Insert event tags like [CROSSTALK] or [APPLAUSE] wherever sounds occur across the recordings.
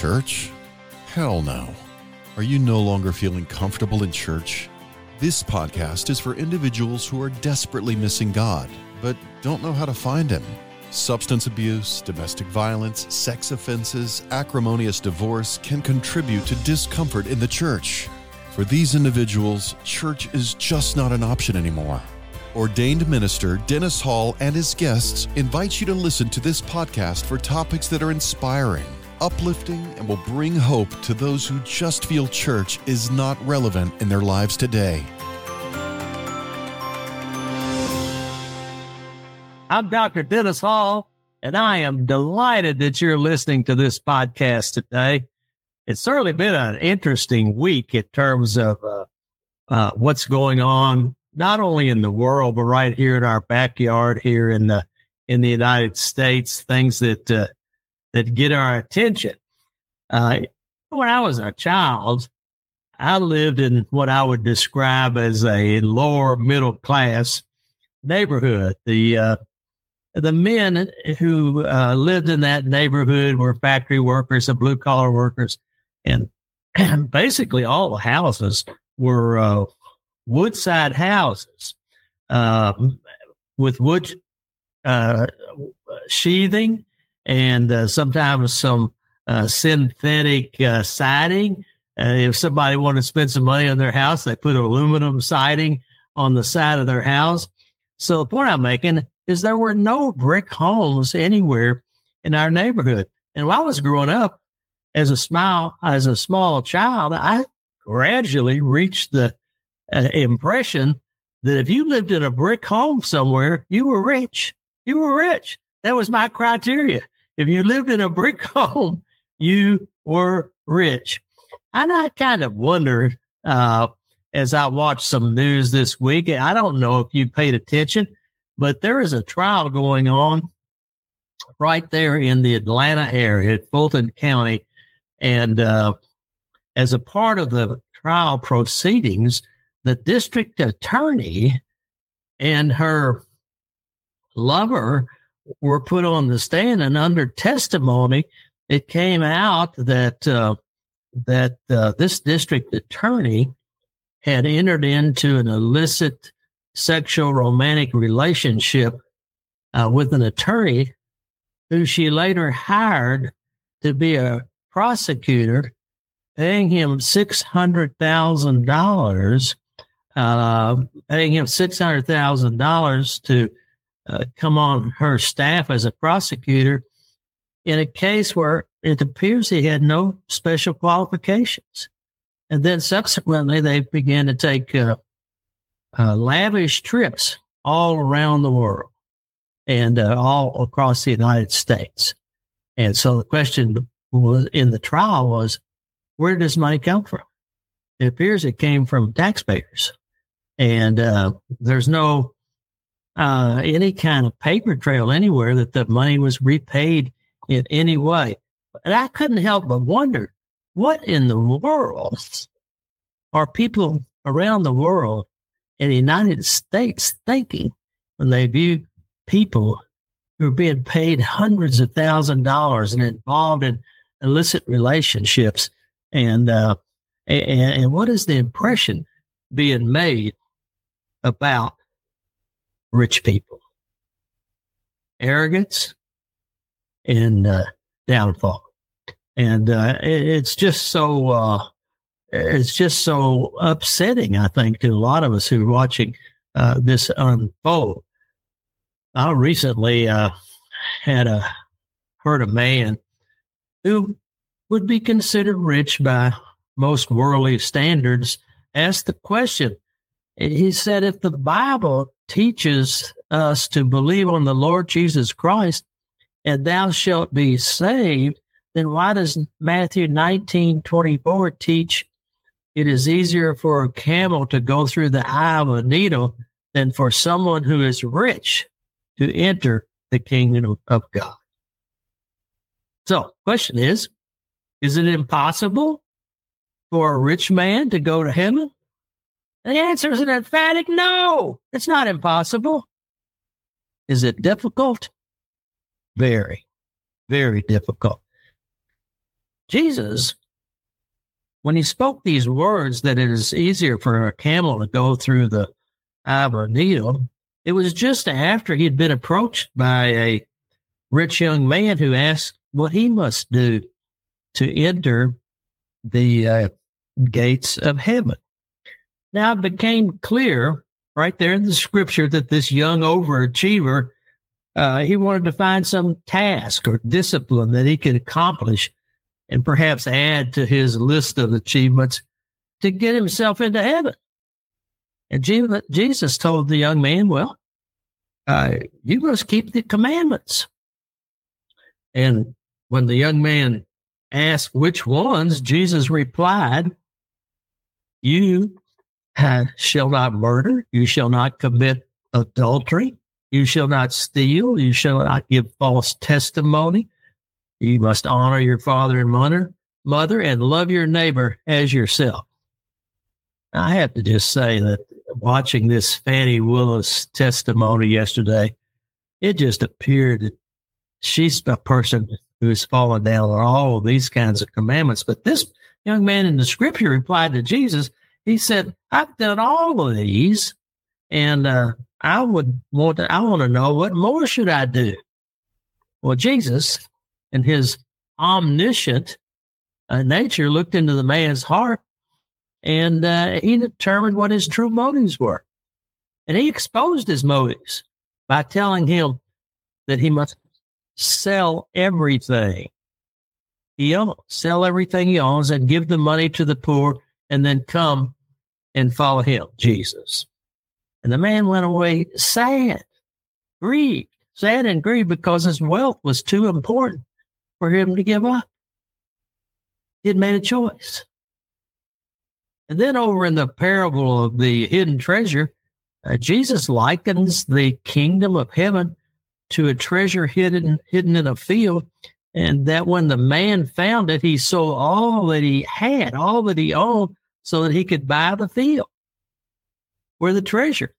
church? Hell no. Are you no longer feeling comfortable in church? This podcast is for individuals who are desperately missing God, but don't know how to find Him. Substance abuse, domestic violence, sex offenses, acrimonious divorce can contribute to discomfort in the church. For these individuals, church is just not an option anymore. Ordained minister Dennis Hall and his guests invite you to listen to this podcast for topics that are inspiring, uplifting, and will bring hope to those who just feel church is not relevant in their lives today. I'm Dr. Dennis Hall, and I am delighted that you're listening to this podcast today. It's certainly been an interesting week in terms of uh, uh, what's going on not only in the world, but right here in our backyard here in the in the United States, things that uh, that get our attention. Uh, when I was a child, I lived in what I would describe as a lower middle class neighborhood. The uh, the men who uh, lived in that neighborhood were factory workers and blue collar workers, and, and basically all the houses were uh, woodside houses uh, with wood uh, sheathing and uh, sometimes some uh, synthetic uh, siding. If somebody wanted to spend some money on their house, they put aluminum siding on the side of their house. So the point I'm making is there were no brick homes anywhere in our neighborhood. And while I was growing up as a small as a small child, I gradually reached the uh, impression that if you lived in a brick home somewhere, you were rich. You were rich. That was my criteria. If you lived in a brick [LAUGHS] home, you were rich. And I kind of wondered uh, as I watched some news this week. I don't know if you paid attention, but there is a trial going on right there in the Atlanta area, Fulton County. And uh, as a part of the trial proceedings, the district attorney and her lover were put on the stand, and under testimony, it came out that uh, that uh, this district attorney had entered into an illicit sexual romantic relationship uh, with an attorney who she later hired to be a prosecutor, paying him six hundred thousand dollars uh, paying him six hundred thousand dollars to uh, come on her staff as a prosecutor in a case where it appears he had no special qualifications. And then subsequently, they began to take uh, uh lavish trips all around the world and uh, all across the United States. And so the question was in the trial was, where does money come from? It appears it came from taxpayers and uh, there's no uh, any kind of paper trail anywhere that the money was repaid in any way. And I couldn't help but wonder what in the world are people around the world in the United States thinking when they view people who are being paid hundreds of thousand dollars and involved in illicit relationships and uh, and, and what is the impression being made about rich people arrogance and uh, downfall. And uh, it, it's just so uh, it's just so upsetting, I think, to a lot of us who are watching uh, this unfold. I recently uh, had a heard a man who would be considered rich by most worldly standards ask the question he said, if the Bible teaches us to believe on the Lord Jesus Christ and thou shalt be saved, then why does Matthew 19 24 teach it is easier for a camel to go through the eye of a needle than for someone who is rich to enter the kingdom of God? So, question is, is it impossible for a rich man to go to heaven? The answer is an emphatic no. It's not impossible. Is it difficult? Very, very difficult. Jesus, when he spoke these words that it is easier for a camel to go through the eye of a needle, it was just after he had been approached by a rich young man who asked what he must do to enter the uh, gates of heaven. Now it became clear right there in the scripture that this young overachiever, uh, he wanted to find some task or discipline that he could accomplish and perhaps add to his list of achievements to get himself into heaven. And Jesus told the young man, Well, uh, you must keep the commandments. And when the young man asked which ones, Jesus replied, You shall not murder, you shall not commit adultery, you shall not steal, you shall not give false testimony, you must honor your father and mother, mother, and love your neighbor as yourself. I have to just say that watching this Fani Willis testimony yesterday, it just appeared that she's a person who's fallen down on all of these kinds of commandments. But this young man in the scripture replied to Jesus, he said, I've done all of these, and uh, I would want to, I want to know what more should I do? Well, Jesus and his omniscient uh, nature looked into the man's heart and uh, he determined what his true motives were. And he exposed his motives by telling him that he must sell everything he owns, sell everything he owns and give the money to the poor and then come and follow him, Jesus. And the man went away sad, grieved, sad and grieved because his wealth was too important for him to give up. He had made a choice. And then over in the parable of the hidden treasure, uh, Jesus likens the kingdom of heaven to a treasure hidden hidden in a field, and that when the man found it, he sold all that he had, all that he owned, so that he could buy the field where the treasure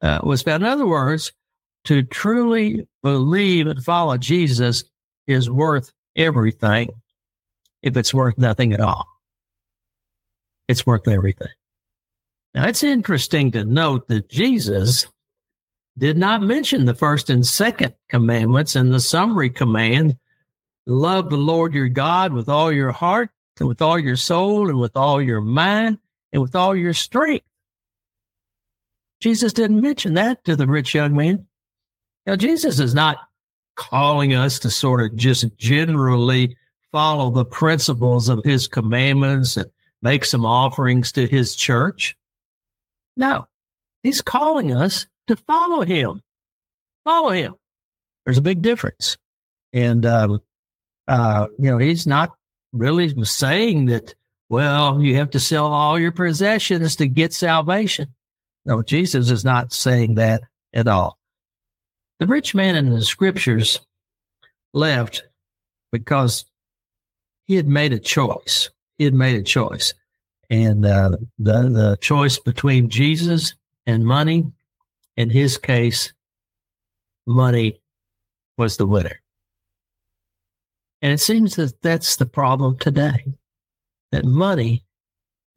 uh, was found. In other words, to truly believe and follow Jesus is worth everything if it's worth nothing at all. It's worth everything. Now, it's interesting to note that Jesus did not mention the first and second commandments and the summary command love the Lord your God with all your heart and with all your soul and with all your mind and with all your strength. Jesus didn't mention that to the rich young man. Now, Jesus is not calling us to sort of just generally follow the principles of his commandments and make some offerings to his church. No, he's calling us to follow him. Follow him. There's a big difference. And, um, uh, you know, he's not really was saying that, well, you have to sell all your possessions to get salvation. No, Jesus is not saying that at all. The rich man in the scriptures left because he had made a choice. He had made a choice. And uh, the, the choice between Jesus and money, in his case, money was the winner. And it seems that that's the problem today, that money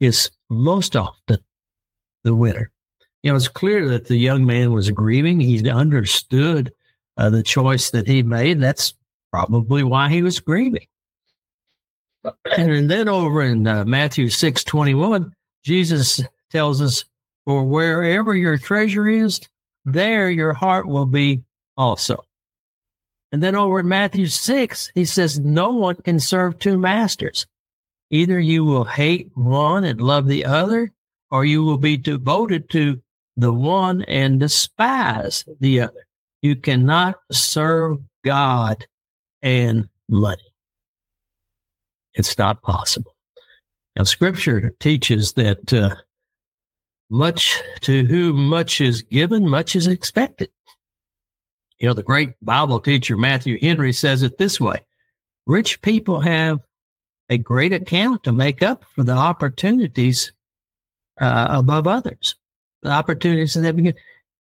is most often the winner. You know, it's clear that the young man was grieving. He understood uh, the choice that he made. That's probably why he was grieving. And then over in uh, Matthew 6 21, Jesus tells us, For wherever your treasure is, there your heart will be also. And then over in Matthew 6, he says, No one can serve two masters. Either you will hate one and love the other, or you will be devoted to the one and despise the other. You cannot serve God and money. It's not possible. Now, scripture teaches that uh, much to whom much is given, much is expected. You know, the great Bible teacher Matthew Henry says it this way Rich people have a great account to make up for the opportunities uh, above others. The opportunities that get.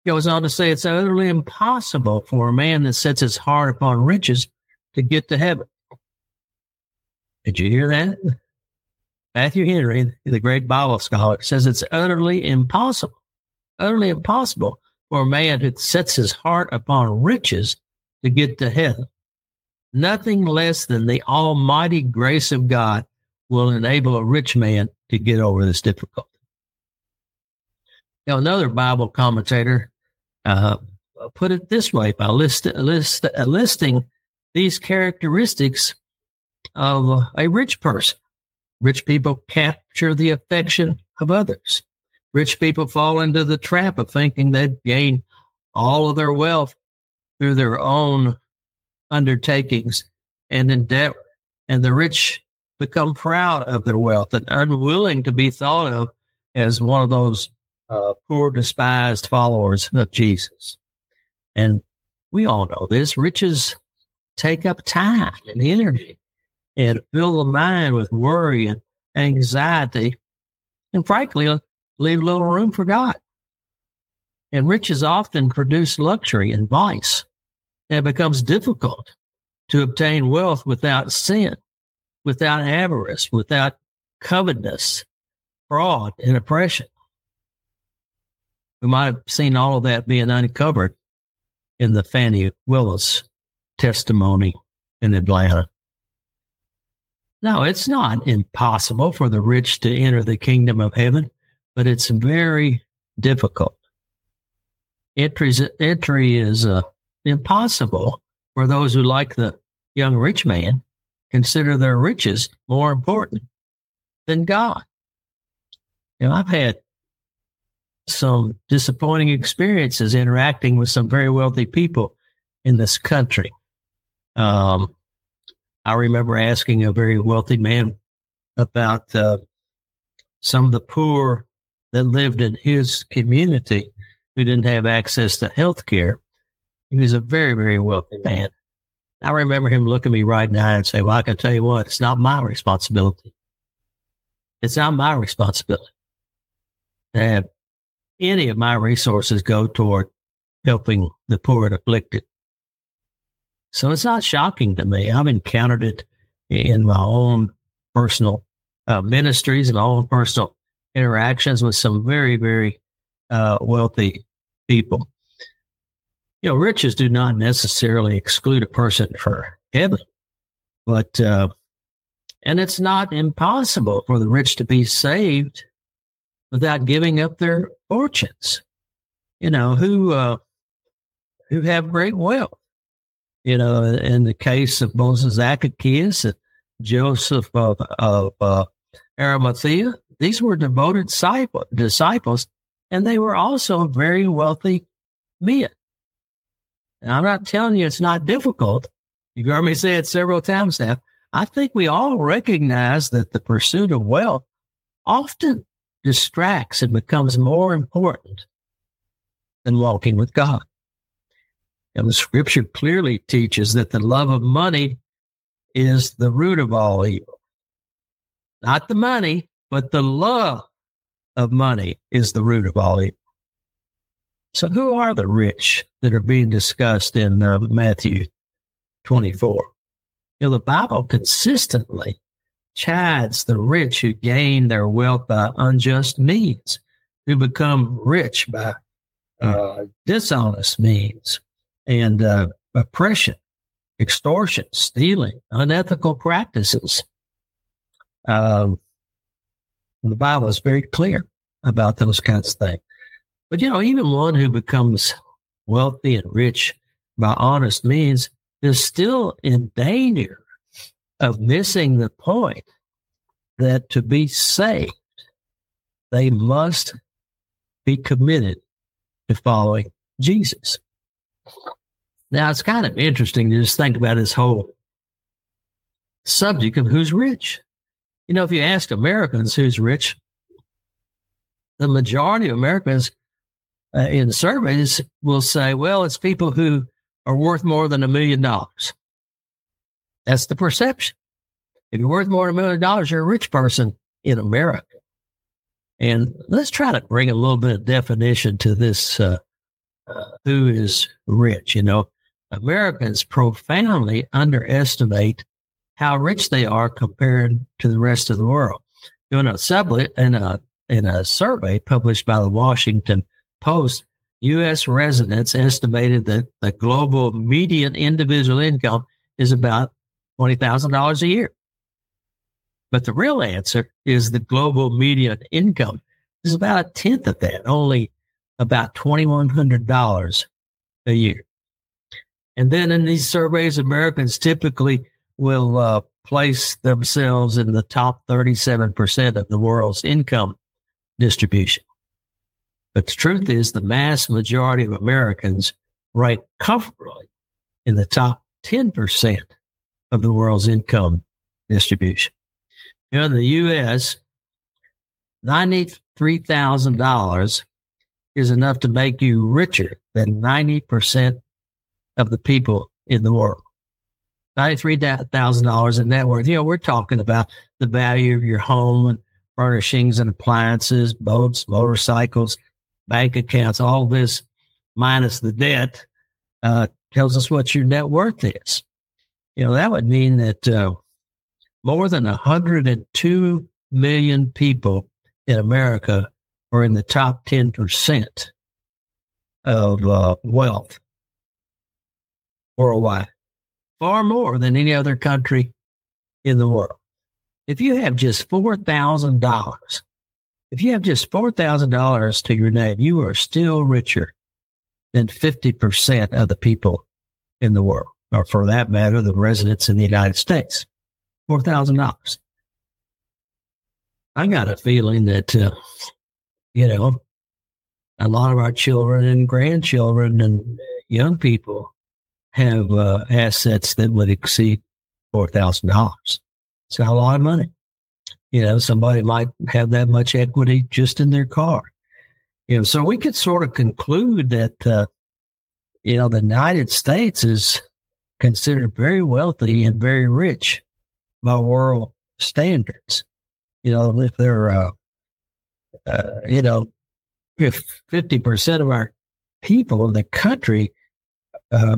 Goes on to say it's utterly impossible for a man that sets his heart upon riches to get to heaven. Did you hear that? Matthew Henry, the great Bible scholar, says it's utterly impossible, utterly impossible for a man who sets his heart upon riches to get to heaven. Nothing less than the almighty grace of God will enable a rich man to get over this difficulty. Now, another Bible commentator uh, put it this way by list, list, uh, listing these characteristics of a rich person. Rich people capture the affection of others. Rich people fall into the trap of thinking they've gained all of their wealth through their own undertakings and endeavor. And the rich become proud of their wealth and unwilling to be thought of as one of those uh, poor, despised followers of Jesus. And we all know this. Riches take up time and energy and fill the mind with worry and anxiety. And frankly, leave little room for God. And riches often produce luxury and vice. It becomes difficult to obtain wealth without sin, without avarice, without covetousness, fraud, and oppression. We might have seen all of that being uncovered in the Fani Willis testimony in Atlanta. No, it's not impossible for the rich to enter the kingdom of heaven, but it's very difficult. Entries, entry is uh, impossible for those who, like the young rich man, consider their riches more important than God. You know, I've had some disappointing experiences interacting with some very wealthy people in this country. Um, I remember asking a very wealthy man about uh, some of the poor that lived in his community who didn't have access to health care. He was a very, very wealthy man. I remember him looking me right in the eye and say, Well, I can tell you what, it's not my responsibility. It's not my responsibility to have any of my resources go toward helping the poor and afflicted. So it's not shocking to me. I've encountered it in my own personal uh, ministries and my own personal interactions with some very, very uh, wealthy people. You know, riches do not necessarily exclude a person for heaven, but, uh, and it's not impossible for the rich to be saved without giving up their fortunes. You know, who, uh, who have great wealth. You know, in the case of Moses Zacchaeus and Joseph of, of uh, Arimathea, these were devoted disciple, disciples, and they were also very wealthy men. And I'm not telling you it's not difficult. You've heard me say it several times now. I think we all recognize that the pursuit of wealth often distracts and becomes more important than walking with God. And the scripture clearly teaches that the love of money is the root of all evil. Not the money, but the love of money is the root of all evil. So, who are the rich that are being discussed in uh, Matthew 24? You know, the Bible consistently chides the rich who gain their wealth by unjust means, who become rich by uh, dishonest means and uh, oppression, extortion, stealing, unethical practices. Um, the Bible is very clear about those kinds of things. But you know, even one who becomes wealthy and rich by honest means is still in danger of missing the point that to be saved, they must be committed to following Jesus. Now, it's kind of interesting to just think about this whole subject of who's rich. You know, if you ask Americans who's rich, the majority of Americans uh, in surveys will say, well, it's people who are worth more than a million dollars. That's the perception. If you're worth more than a million dollars, you're a rich person in America. And let's try to bring a little bit of definition to this uh, uh, who is rich. You know, Americans profoundly underestimate how rich they are compared to the rest of the world. Doing a sublet in a in a survey published by the Washington Post, U.S. residents estimated that the global median individual income is about twenty thousand dollars a year. But the real answer is the global median income is about a tenth of that, only about twenty one hundred dollars a year. And then in these surveys, Americans typically will uh, place themselves in the top 37% of the world's income distribution. But the truth is, the mass majority of Americans rank comfortably in the top 10% of the world's income distribution. In the U.S., $93,000 is enough to make you richer than 90% of the people in the world. $93,000 in net worth. You know, we're talking about the value of your home and furnishings and appliances, boats, motorcycles, bank accounts, all this minus the debt, uh, tells us what your net worth is. You know, that would mean that uh, more than 102 million people in America are in the top 10% of uh, wealth worldwide, far more than any other country in the world. If you have just $4,000, if you have just $4,000 to your name, you are still richer than 50% of the people in the world, or for that matter, the residents in the United States. $4,000. I got a feeling that, uh, you know, a lot of our children and grandchildren and young people have uh, assets that would exceed four thousand dollars. It's a lot of money. You know, somebody might have that much equity just in their car. You know, so we could sort of conclude that uh, you know the United States is considered very wealthy and very rich by world standards. You know, if they're uh, uh, you know, if fifty percent of our people in the country uh,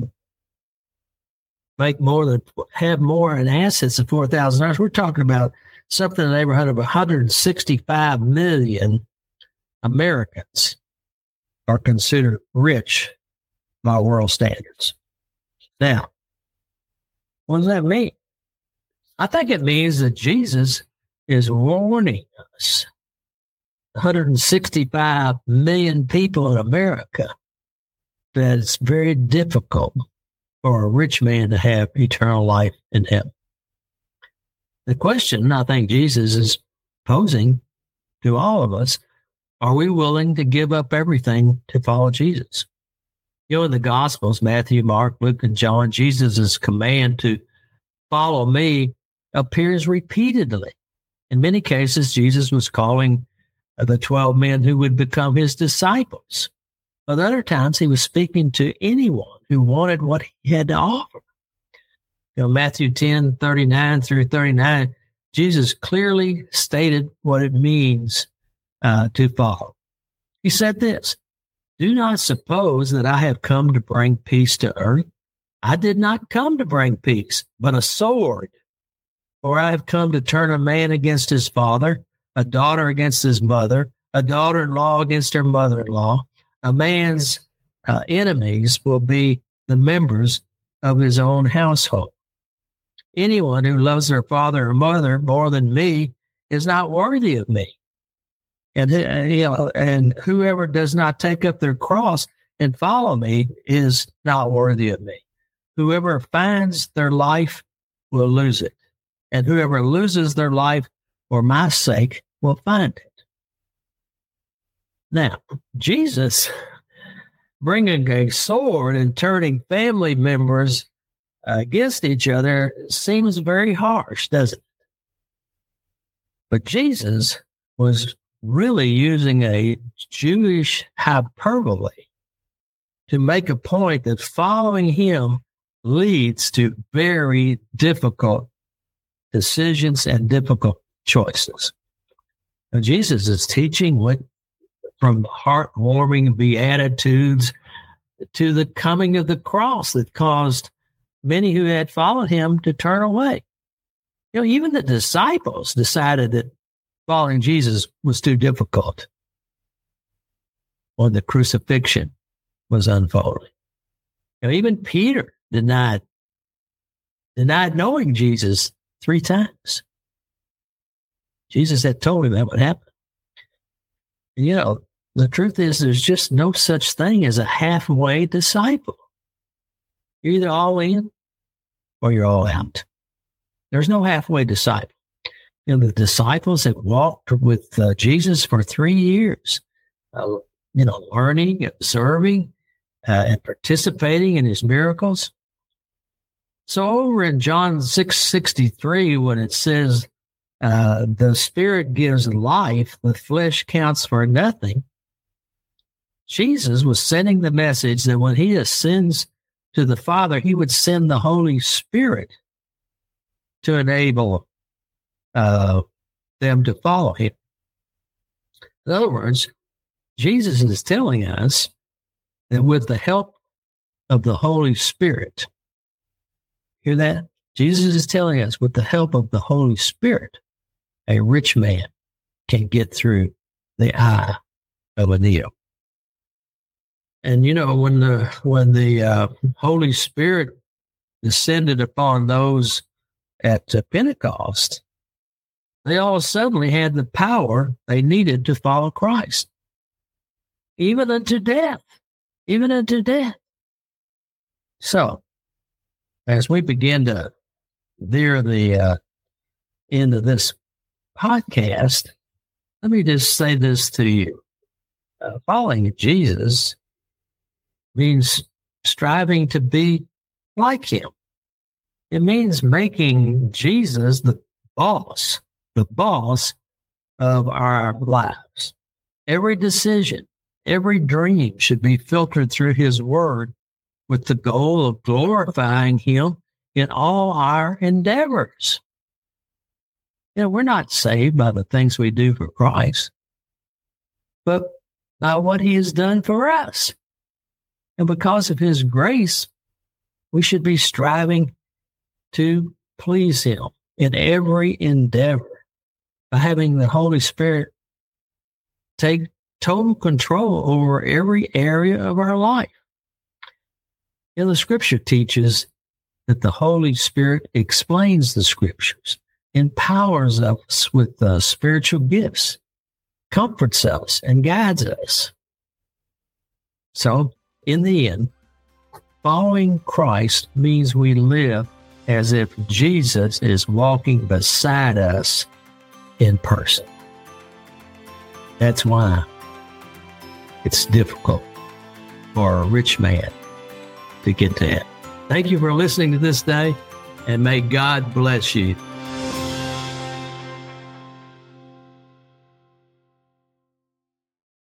make more than have more in assets than four thousand dollars. We're talking about something in the neighborhood of 165 million Americans are considered rich by world standards. Now, what does that mean? I think it means that Jesus is warning us 165 million people in America that it's very difficult for a rich man to have eternal life in heaven. The question I think Jesus is posing to all of us are we willing to give up everything to follow Jesus? You know, in the Gospels, Matthew, Mark, Luke, and John, Jesus' command to follow me appears repeatedly. In many cases, Jesus was calling the 12 men who would become his disciples. But other times, he was speaking to anyone who wanted what he had to offer. You know, Matthew 10, 39 through 39, Jesus clearly stated what it means uh, to follow. He said this Do not suppose that I have come to bring peace to earth. I did not come to bring peace, but a sword. For I have come to turn a man against his father, a daughter against his mother, a daughter in law against her mother in law. A man's uh, enemies will be the members of his own household. Anyone who loves their father or mother more than me is not worthy of me. And, uh, you know, and whoever does not take up their cross and follow me is not worthy of me. Whoever finds their life will lose it. And whoever loses their life for my sake will find it. Now, Jesus bringing a sword and turning family members against each other seems very harsh, doesn't it? But Jesus was really using a Jewish hyperbole to make a point that following him leads to very difficult decisions and difficult choices. Now, Jesus is teaching what from the heartwarming beatitudes to the coming of the cross that caused many who had followed him to turn away. You know, even the disciples decided that following Jesus was too difficult when the crucifixion was unfolding. You know, even Peter denied denied knowing Jesus three times. Jesus had told him that would happen. You know, the truth is there's just no such thing as a halfway disciple. You're either all in or you're all out. There's no halfway disciple. You know, the disciples that walked with uh, Jesus for three years, uh, you know, learning, observing, uh, and participating in his miracles. So over in John 6 63, when it says, uh, the spirit gives life, the flesh counts for nothing. Jesus was sending the message that when he ascends to the Father, he would send the Holy Spirit to enable uh, them to follow him. In other words, Jesus is telling us that with the help of the Holy Spirit, hear that? Jesus is telling us with the help of the Holy Spirit, a rich man can get through the eye of a needle. And you know, when the when the uh, Holy Spirit descended upon those at uh, Pentecost, they all suddenly had the power they needed to follow Christ, even unto death, even unto death. So, as we begin to near the uh, end of this podcast, let me just say this to you. Uh, following Jesus means striving to be like him. It means making Jesus the boss, the boss of our lives. Every decision, every dream should be filtered through his word with the goal of glorifying him in all our endeavors. You know, we're not saved by the things we do for Christ, but by what he has done for us. And because of his grace, we should be striving to please him in every endeavor by having the Holy Spirit take total control over every area of our life. And the scripture teaches that the Holy Spirit explains the scriptures, empowers us with uh, spiritual gifts, comforts us, and guides us. So in the end, following Christ means we live as if Jesus is walking beside us in person. That's why it's difficult for a rich man to get to it. Thank you for listening to this day, and may God bless you